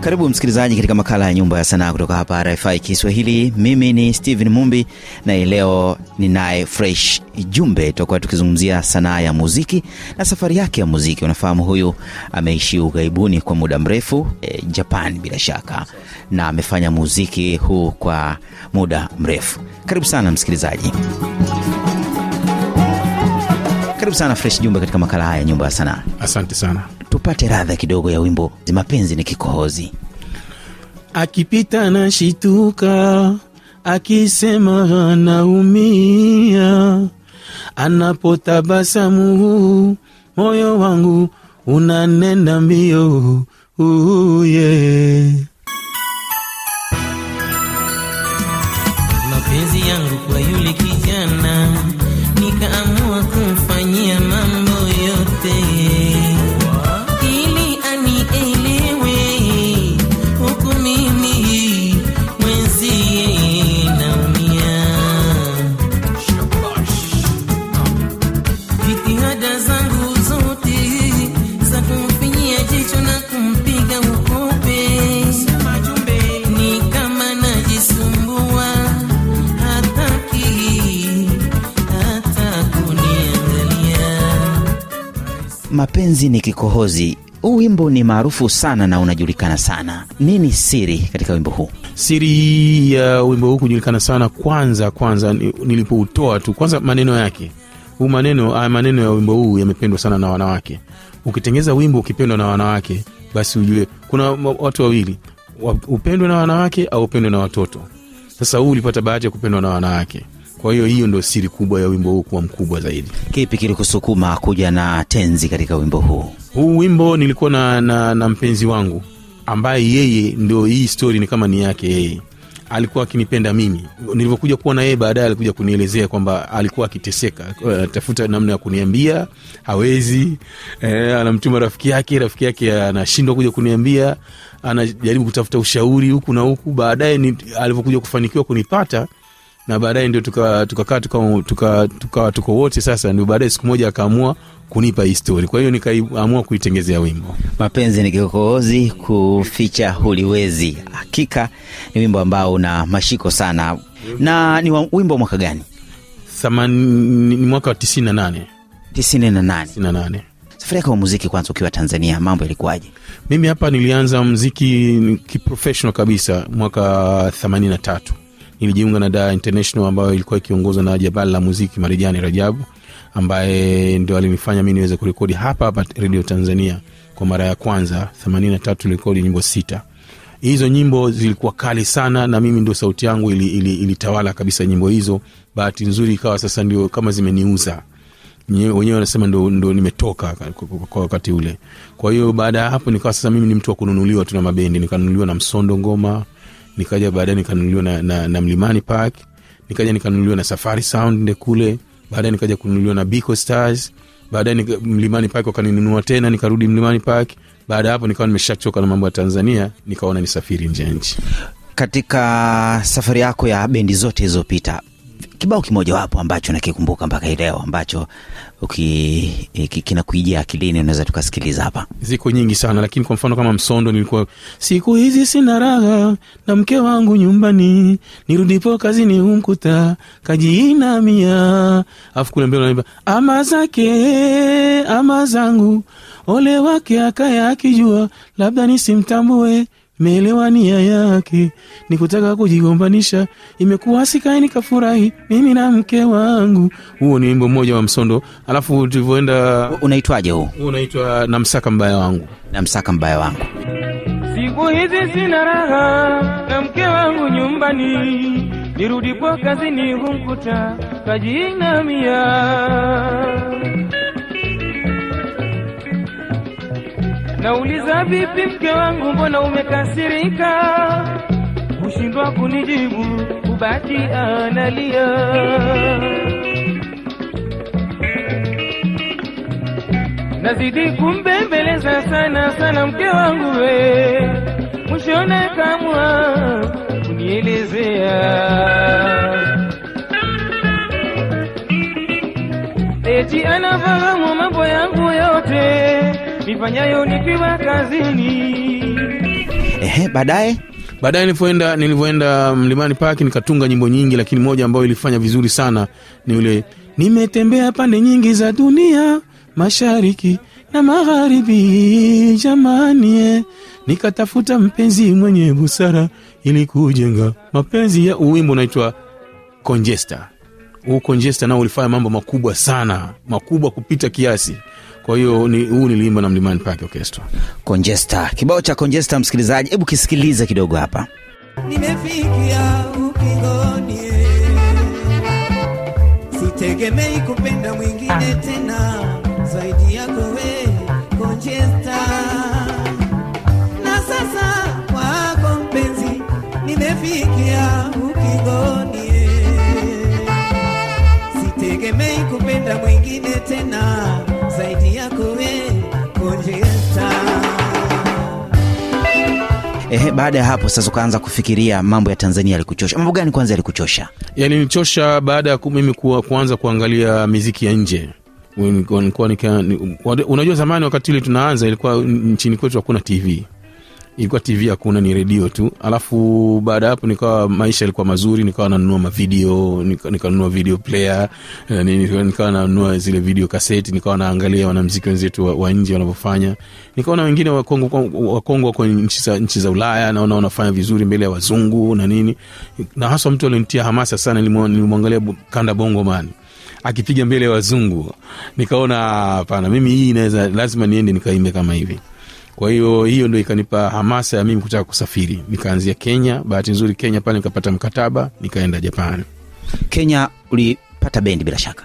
Karibu msikilizaji katika makala ya Nyumba ya Sanaa kutoka hapa RFI Kiswahili. Mimi ni Steven Mumbi na leo ninaye Fresh Jumbe. Tutakuwa tukizungumzia sanaa ya muziki na safari yake ya muziki. Unafahamu huyu ameishi ughaibuni kwa muda mrefu e, Japan bila shaka, na amefanya muziki huu kwa muda mrefu. Karibu sana msikilizaji, karibu sana Fresh Jumbe katika makala haya Nyumba ya Sanaa. Asante sana. Tupate radha kidogo ya wimbo mapenzi ni kikohozi. Akipita na shituka, akisema anaumia, anapotabasamu moyo wangu unanenda mbio. Uh, Mapenzi ni kikohozi. Huu wimbo ni maarufu sana na unajulikana sana. Nini siri katika wimbo huu? Siri ya wimbo huu kujulikana sana, kwanza kwanza nilipoutoa tu, kwanza maneno yake huu maneno haya maneno ya wimbo huu yamependwa sana na wanawake. Ukitengeza wimbo ukipendwa na wanawake, basi ujue kuna watu wawili, upendwe na wanawake au upendwe na watoto. Sasa huu ulipata bahati ya kupendwa na wanawake, kwa hiyo hiyo ndio siri kubwa ya wimbo huu kuwa mkubwa zaidi. Kipi kilikusukuma kuja na tenzi katika wimbo huu? huu wimbo nilikuwa na, na, na mpenzi wangu ambaye yeye ndio hii stori ni kama ni yake yeye alikuwa akinipenda mimi nilivyokuja kuwa na yeye baadaye alikuja kunielezea kwamba alikuwa akiteseka anatafuta namna ya kuniambia hawezi E, anamtuma rafiki yake rafiki yake anashindwa kuja kuniambia anajaribu kutafuta ushauri huku na huku baadaye alivyokuja kufanikiwa kunipata na baadaye ndio tukakaa tuka tukawa tuka, tuka, tuko wote sasa ndio baadaye siku moja akaamua kunipa hii stori kwa hiyo nikaamua kuitengezea wimbo Mapenzi ni kikohozi, kuficha huliwezi. Hakika ni wimbo ambao una mashiko sana. Na ni wimbo mwaka gani? Ni mwaka wa tisini na nane 98. tisini na nane Safari yako ya muziki kwanza, ukiwa Tanzania, mambo yalikuwaje? mimi hapa nilianza mziki kiprofessional kabisa mwaka themanini na tatu nilijiunga na Dar International ambayo ilikuwa ikiongozwa na jabali la muziki Marijani Rajabu ambaye ndio alinifanya mi niweze kurekodi hapa hapa redio Tanzania kwa mara ya kwanza. themanini na tatu rekodi nyimbo sita. Hizo nyimbo zilikuwa kali sana, na mimi ndio sauti yangu ilitawala ili, ili kabisa nyimbo hizo. Bahati nzuri ikawa sasa ndio kama zimeniuza wenyewe wanasema ndo, ndo nimetoka kwa- wakati ule. Kwa hiyo baada ya hapo nikawa sasa mimi ni mtu wa kununuliwa tu na mabendi, nikanunuliwa na Msondo Ngoma, nikaja baadaye nikanunuliwa na, na, na Mlimani Park, nikaja nikanunuliwa na Safari Sound nde kule, baadaye nikaja kununuliwa na Biko Stars, baadaye Mlimani Park wakaninunua tena, nikarudi Mlimani Park. Baada ya hapo nikawa nimeshachoka na mambo ya Tanzania, nikaona nisafiri nje ya nchi. Katika safari yako ya bendi zote zilizopita, kibao kimojawapo ambacho nakikumbuka mpaka hii leo ambacho ki- kinakuijia akilini, unaweza tukasikiliza hapa? ziko nyingi sana lakini kwa mfano kama msondo nilikuwa siku hizi sina raha na mke wangu nyumbani nirudipo kazini humkuta kajiinamia afu kule ama zake ama zangu ole wake akaya akijua labda nisimtambue meelewa nia yake ni kutaka kujigombanisha imekuwa sikai nikafurahi mimi na mke wangu huo ni wimbo mmoja wa msondo alafu tulivyoenda Unaitwaje huu? huu unaitwa namsaka mbaya wangu na msaka mbaya wangu. Siku hizi sina raha na mke wangu nyumbani, nirudipo kazini humkuta kajiinamia. Nauliza vipi mke wangu, mbona umekasirika? Hushindwa kunijibu, ubaki analia. nazidi kumbembeleza sana sana mke wangu we, mwishone kamwa kunielezea eti anafahamu mambo yangu yote nifanyayo nikiwa kazini. Ehe, baadaye? Baadaye nilivyoenda nilivyoenda mlimani park nikatunga nyimbo nyingi lakini moja ambayo ilifanya vizuri sana ni ule nimetembea pande nyingi za dunia mashariki na magharibi jamani nikatafuta mpenzi mwenye busara ili kujenga mapenzi ya uwimbo unaitwa conjesta huu conjesta nao ulifanya mambo makubwa sana makubwa kupita kiasi kwa hiyo ni, huu niliimba na mlimani park orchestra. Conjesta, kibao cha Conjesta, msikilizaji, hebu kisikilize kidogo hapa. nimefikia ukingoni, sitegemei kupenda mwingine tena. Zaidi yako we Conchesta. Na sasa wako mpenzi, nimefikia ukingoni, sitegemei kupenda mwingine tena zaidi yako we Conchesta. Ehe, baada ya hapo sasa ukaanza kufikiria mambo ya Tanzania yalikuchosha. Mambo gani kwanza yalikuchosha? yalinichosha baada ya mimi kuanza kuangalia miziki ya nje unajua zamani wakati ile tunaanza ilikuwa nchini kwetu hakuna tv ilikuwa tv hakuna ni redio tu. Alafu baada ya hapo nikawa maisha yalikuwa mazuri nikawa nanunua mavideo nikanunua video player eh, ni- nika- nikawa nanunua zile video kaseti nikawa naangalia wanamziki wenzetu wa, wa nje wanavyofanya. Nikaona wengine wakongo wako nchi za, ulaya naona wanafanya vizuri mbele ya wazungu na nini. Na haswa mtu alinitia hamasa sana nilimwangalia kanda bongo akipiga mbele ya wazungu. Nikaona hapana mimi hii inaweza lazima niende nikaimbe kama hivi kwa hiyo hiyo ndo ikanipa hamasa ya mimi kutaka kusafiri nikaanzia kenya bahati nzuri kenya pale nikapata mkataba nikaenda japan Kenya ulipata bendi bila shaka.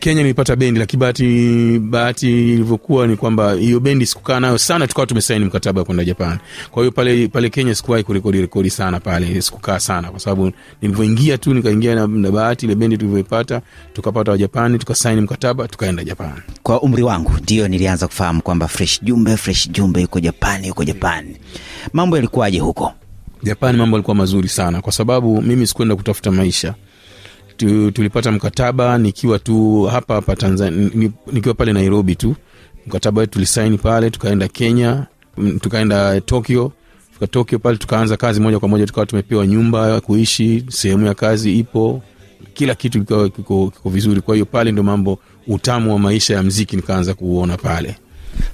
Kenya nilipata bendi lakini bahati bahati ilivyokuwa ni kwamba hiyo bendi sikukaa nayo sana tukawa tumesaini mkataba kwenda japan kwa hiyo pale pale kenya sikuwahi kurekodi rekodi sana pale sikukaa sana kwa sababu nilivyoingia tu nikaingia na, na bahati ile bendi tulivyoipata tukapata wajapani tukasaini mkataba tukaenda japan Kwa umri wangu ndio nilianza kufahamu kwamba Fresh Jumbe, Fresh Jumbe yuko Japani, yuko Japani. Mambo yalikuwaje huko? Japani mambo yalikuwa mazuri sana, kwa sababu mimi sikuenda kutafuta maisha tu, tulipata mkataba nikiwa tu hapa hapa Tanzania, nikiwa pale Nairobi tu. Mkataba wetu tulisaini pale, tukaenda Kenya, tukaenda Tokyo, tuka Tokyo pale tukaanza kazi moja kwa moja, tukawa tumepewa nyumba ya kuishi, sehemu ya kazi ipo, kila kitu kiko, kiko, kiko vizuri. Kwa hiyo pale ndo mambo, utamu wa maisha ya mziki nikaanza kuuona pale.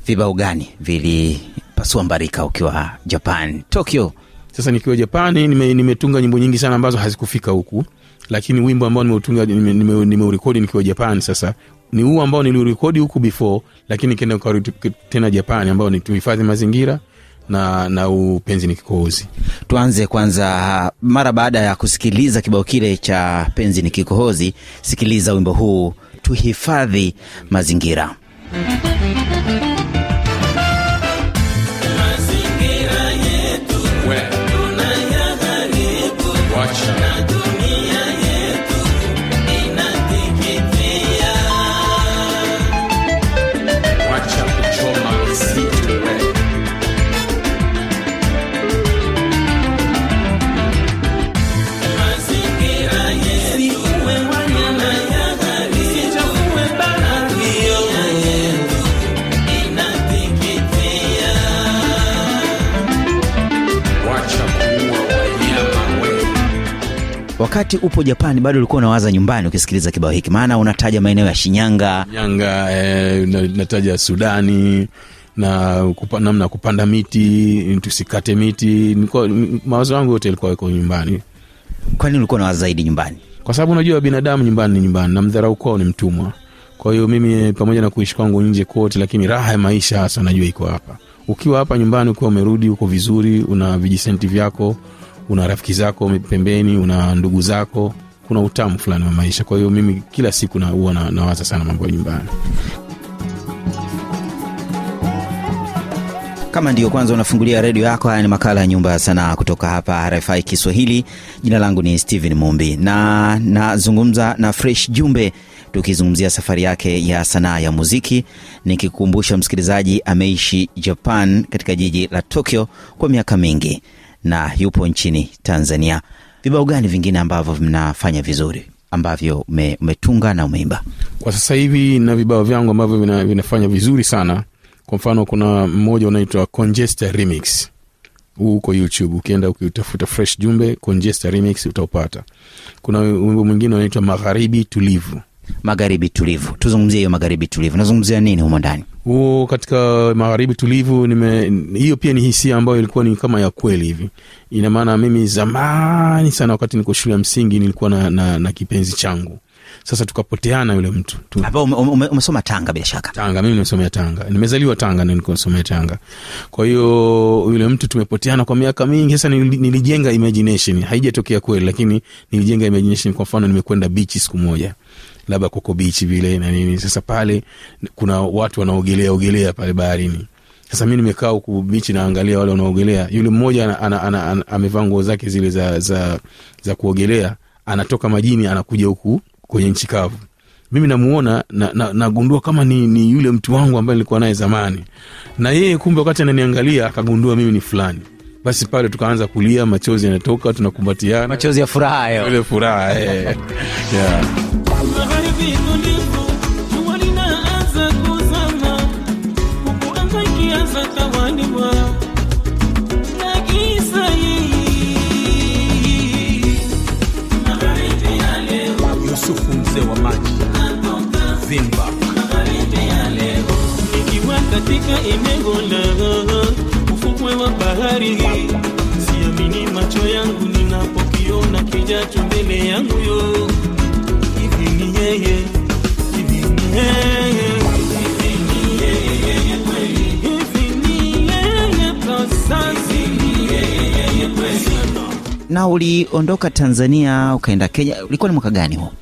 Vibao gani vilipasua mbarika ukiwa Japan, Tokyo? sasa nikiwa japani nime- nyimbo nyingi sana ambazo hazikufika huku lakini wimbo ambao nimeutunga nime- nime- nimeurekodi nikiwa japani sasa ni huu ambao niliurekodi huku before lakini kenda tena japani ambao ni tuhifadhi mazingira na na upenzi ni kikohozi. Tuanze kwanza, mara baada ya kusikiliza kibao kile cha penzi ni kikohozi, sikiliza wimbo huu tuhifadhi mazingira. Wakati upo Japani bado ulikuwa unawaza nyumbani ukisikiliza kibao hiki, maana unataja maeneo ya Shinyanga. Shinyanga eh, nataja sudani na kupa, namna ya kupanda miti tusikate miti. Mawazo yangu yote yalikuwa yako nyumbani. Kwani ulikuwa unawaza zaidi nyumbani? kwa sababu unajua binadamu nyumbani ni nyumbani na mdharau kwao ni mtumwa. Kwa hiyo mimi pamoja na kuishi kwangu nje kote lakini raha ya maisha hasa najua iko hapa. Ukiwa hapa nyumbani ukiwa umerudi uko vizuri una vijisenti vyako una rafiki zako pembeni una ndugu zako kuna utamu fulani wa maisha. Kwa hiyo mimi kila siku huwa na, nawaza sana mambo ya nyumbani. Kama ndio kwanza unafungulia redio yako, haya ni makala ya Nyumba ya Sanaa kutoka hapa RFI Kiswahili. Jina langu ni Steven Mumbi na nazungumza na Fresh Jumbe tukizungumzia safari yake ya sanaa ya muziki, nikikukumbusha msikilizaji, ameishi Japan katika jiji la Tokyo kwa miaka mingi na yupo nchini Tanzania. Vibao gani vingine ambavyo mnafanya vizuri ambavyo umetunga na umeimba? kwa sasa hivi na vibao vyangu ambavyo vina, vinafanya vizuri sana kwa mfano kuna mmoja unaitwa Congesta remix huu uko youtube ukienda ukiutafuta fresh jumbe congesta remix utaupata kuna wimbo mwingine unaitwa magharibi tulivu magharibi tulivu. Tuzungumzie hiyo magharibi tulivu. Nazungumzia nini humo ndani? Huo katika magharibi tulivu nime hiyo pia ni hisia ambayo ilikuwa ni kama ya kweli hivi. Ina maana mimi zamani sana wakati niko shule ya msingi nilikuwa na, na, na kipenzi changu. Sasa tukapoteana yule mtu tu, ume, umesoma tanga bila shaka. Tanga mimi nimesomea tanga. Nimezaliwa tanga na nilikuwa tanga. Kwa hiyo yule mtu tumepoteana kwa miaka mingi. Sasa nilijenga imagination. Haijatokea kweli lakini nilijenga imagination. Kwa mfano nimekwenda bichi siku moja labda koko bichi vile na nini. Sasa pale kuna watu wanaogelea ogelea pale baharini. Sasa mi nimekaa huku bichi naangalia wale wanaogelea. Yule mmoja amevaa nguo zake zile za, za, za kuogelea anatoka majini anakuja huku kwenye nchi kavu. Mimi namuona na, nagundua kama ni, ni yule mtu wangu ambaye nilikuwa naye zamani. Na yeye kumbe wakati ananiangalia akagundua mimi ni fulani basi pale tukaanza kulia machozi yanatoka tunakumbatiana machozi ya furaha hayo ile furaha eh. yeah. Uliondoka tanzania ukaenda kenya ulikuwa ni mwaka gani huo?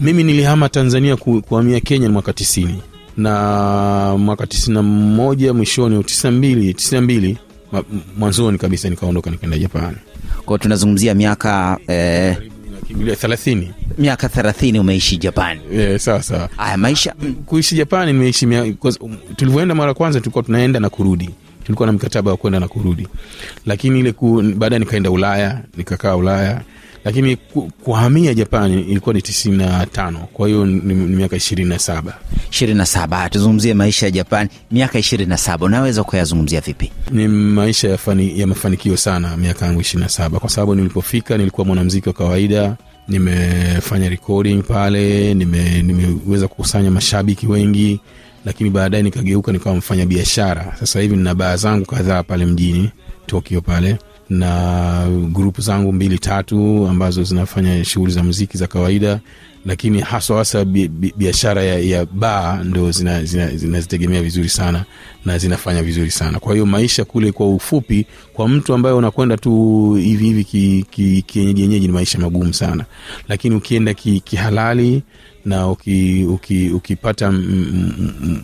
Mimi nilihama tanzania ku, kuhamia kenya ni mwaka tisini. Na mwaka tisini na moja mwishoni tisini na mbili tisini na mbili mwanzoni kabisa nikaondoka nikaenda japani kwao tunazungumzia miaka eh, thelathini. miaka thelathini umeishi japani yeah, sawa sawa. Aya maisha kuishi japani nimeishi tulivyoenda mara kwanza tulikuwa tunaenda na kurudi tulikuwa na mkataba wa kwenda na kurudi. Lakini ile ku, baadaye nikaenda ulaya nikakaa ulaya. Lakini ku, kuhamia japani ilikuwa ni tisini na tano. Kwa hiyo ni, miaka ishirini na saba. Ishirini na saba. Tuzungumzie maisha ya japani miaka ishirini na saba. Unaweza kuyazungumzia vipi? Ni maisha ya, fani, ya mafanikio sana miaka yangu ishirini na saba. Kwa sababu nilipofika nilikuwa mwanamziki wa kawaida. Nimefanya recording pale. Nime- nimeweza kukusanya mashabiki wengi lakini baadaye nikageuka nikawa mfanya biashara. Sasa hivi nina baa zangu kadhaa pale mjini tokyo pale na grupu zangu mbili tatu ambazo zinafanya shughuli za muziki za kawaida. Lakini haswa hasa bi- bi- biashara ya, ya baa ndo zinazitegemea zina, zina vizuri sana na zinafanya vizuri sana. Kwa hiyo maisha kule kwa ufupi kwa mtu ambaye unakwenda tu hivi hivi ki- ki- kienyeji ni maisha magumu sana. Lakini ukienda ki- kihalali na uki, uki, ukipata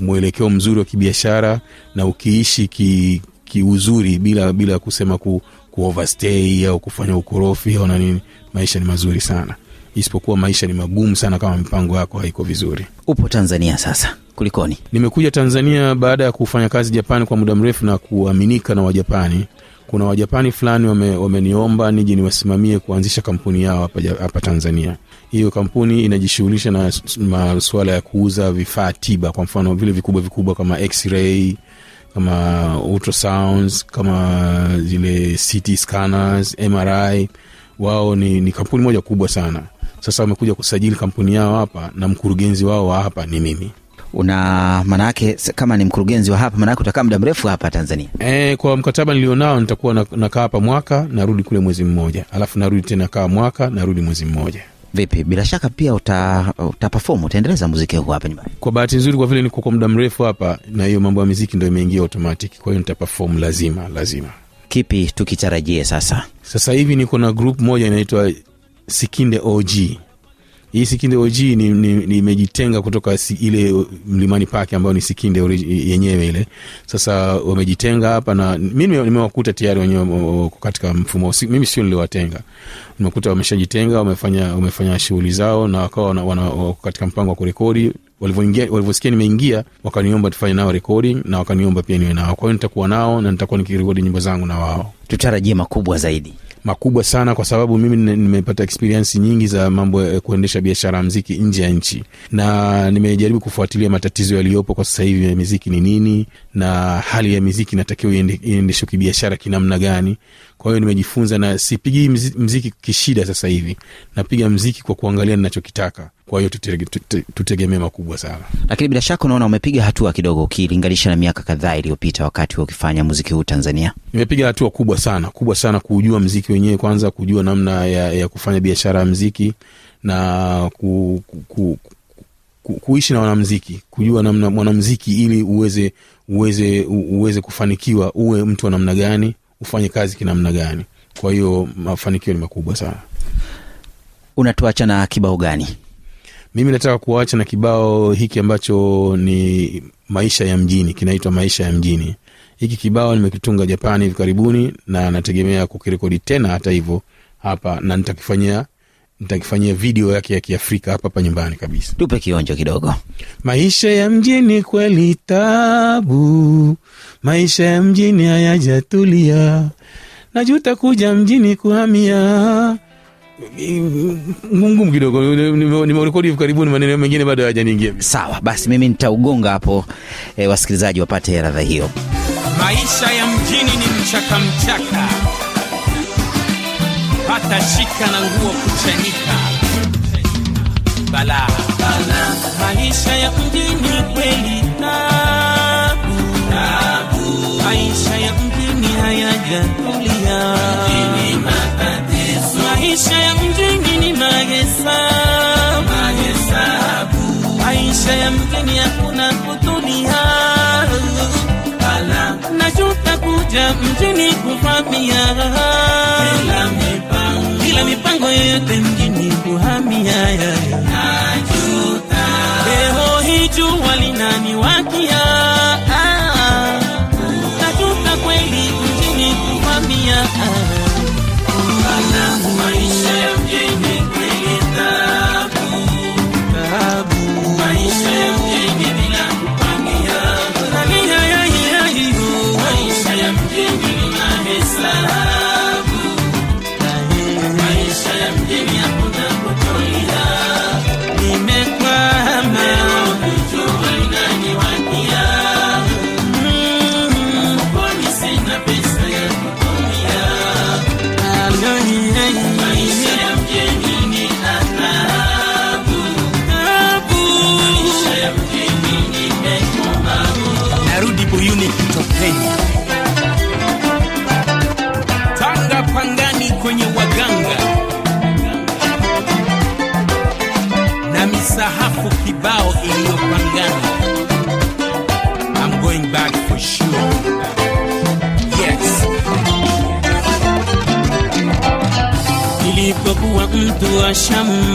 mwelekeo mzuri wa kibiashara na ukiishi ki, kiuzuri bila bila kusema ku, ku overstay au kufanya ukorofi au na nini maisha ni mazuri sana. Isipokuwa maisha ni magumu sana kama mipango yako haiko vizuri. Upo tanzania sasa kulikoni? Nimekuja tanzania baada ya kufanya kazi japani kwa muda mrefu na kuaminika na wajapani kuna wajapani fulani wame- wameniomba nije niwasimamie kuanzisha kampuni yao hapa hapa tanzania. Hiyo kampuni inajishughulisha na masuala ya kuuza vifaa tiba kwa mfano vile vikubwa vikubwa kama x-ray kama ultrasounds kama zile ct scanners mri wao ni, ni kampuni moja kubwa sana. Sasa wamekuja kusajili kampuni yao hapa na mkurugenzi wao wa hapa ni mimi una maanaake kama ni mkurugenzi wa hapa maanake utakaa muda mrefu hapa tanzania. E, kwa mkataba nilionao nitakuwa nakaa hapa mwaka narudi kule mwezi mmoja. Alafu narudi tena kaa mwaka narudi mwezi mmoja. Vipi? Bila shaka pia uta, utapafom utaendeleza muziki huu hapa nyumbani. Kwa bahati nzuri kwa vile niko kwa muda mrefu hapa na hiyo mambo ya miziki ndo imeingia automatic kwa hiyo nitapafom lazima lazima. Kipi tukitarajie sasa? Sasa hivi niko na group moja inaitwa sikinde og hii sikinde og ni- ni- nimejitenga kutoka si, ile mlimani pake ambayo ni sikinde yenyewe ile. Sasa wamejitenga hapa na mi nimewakuta tayari wenyewe katika mfumo. Mimi sio niliwatenga. Nimekuta wameshajitenga wamefanya wamefanya shughuli zao na wakawa katika mpango wa kurekodi. Walivyosikia nimeingia wakaniomba tufanye nao rekodi na wakaniomba pia niwe nao. Kwa hiyo nitakuwa nao na nitakuwa nikirekodi nyimbo zangu na wao. Tutarajie makubwa zaidi makubwa sana kwa sababu mimi nimepata experience nyingi za mambo ya kuendesha biashara ya mziki nje ya nchi. Na nimejaribu kufuatilia matatizo yaliyopo kwa sasa hivi ya miziki ni nini na hali ya miziki inatakiwa iende- iendeshwe kibiashara kinamna gani kwa hiyo nimejifunza na sipigi mzi- mziki kishida sasa hivi. Napiga mziki kwa kuangalia ninachokitaka. Kwa hiyo tutege- tute- tutegemee makubwa sana. Lakini bila shaka unaona umepiga hatua kidogo ukilinganisha na miaka kadhaa iliyopita wakati wa ukifanya muziki huu tanzania. Nimepiga hatua kubwa sana kubwa sana kuujua mziki wenyewe kwanza kujua namna ya, ya kufanya biashara ya mziki na ku, ku, ku, ku, kuishi na wanamziki. Kujua namna mwanamziki ili uweze uweze uweze kufanikiwa uwe mtu wa namna gani ufanye kazi kinamna gani. Kwa hiyo mafanikio ni makubwa sana. Unatuacha na kibao gani? Mimi nataka kuacha na kibao hiki ambacho ni maisha ya mjini kinaitwa maisha ya mjini. Hiki kibao nimekitunga japani hivi karibuni na nategemea kukirekodi tena hata hivyo hapa na nitakifanyia nitakifanyia video yake ya kiafrika hapa hapa nyumbani kabisa. Tupe kionjo kidogo. Maisha ya mjini kweli tabu maisha ya mjini hayajatulia. Najuta kuja mjini kuhamia. Ngumu kidogo Nime- nimerekodi hivi karibuni maneno mengine bado hayajaniingia. Sawa basi mimi nitaugonga hapo e, wasikilizaji wapate radha hiyo. Maisha ya mjini ni mchaka mchaka, hata shika na nguo kuchanika. Bala. Bala, maisha ya mjini kweli tabu. Maisha ya mjini hayajatulia, maisha ya mjini ni mahesabu. Maisha ya mjini hakuna kutulia. Najuta kuja mjini kuvamia bila mipango. Yoyote mjini kuhamia. Najuta. Leo hii jua linaniwakia, kuvamia.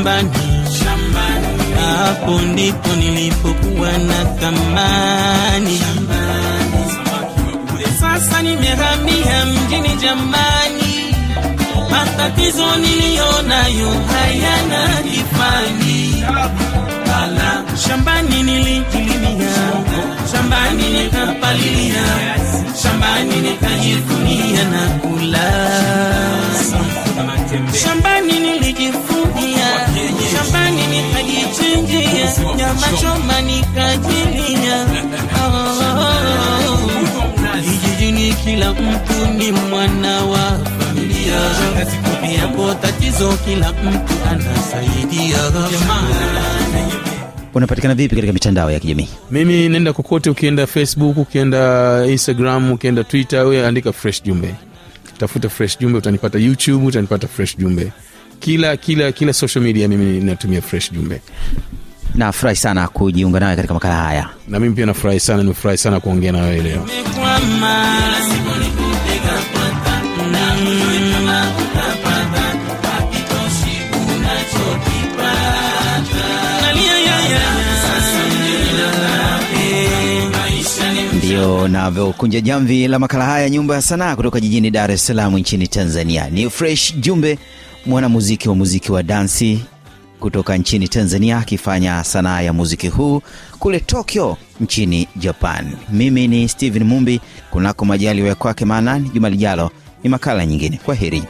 Shambani, hapo ndipo nilipokuwa na thamani. Sasa nimehamia mjini jamani, matatizo niliyonayo hayana kifani. Shambani nilijilimia, shambani nikapalilia, shambani nikajivunia na kula. Shambani nilijifungia, shambani nikajichinjia, nyama choma nikajilia. Oh, Kijijini kila mtu ni mwana wa familia, yapo tatizo kila mtu anasaidia. unapatikana vipi katika mitandao ya kijamii? Mimi nenda kokote ukienda facebook ukienda instagram ukienda twitter we andika fresh jumbe. Tafuta fresh jumbe utanipata youtube utanipata fresh jumbe kila kila kila social media mimi natumia fresh jumbe. Nafurahi sana kujiunga nawe katika makala haya. Na mimi pia nafurahi sana nimefurahi sana kuongea na wewe leo. Ndiyo navyokunja jamvi la makala haya nyumba ya sanaa kutoka jijini dar es salaam nchini tanzania. Ni fresh jumbe mwanamuziki wa muziki wa dansi kutoka nchini tanzania akifanya sanaa ya muziki huu kule tokyo nchini japan. Mimi ni stephen mumbi kunako majaliwa ya kwake maanani juma lijalo ni makala nyingine. Kwa heri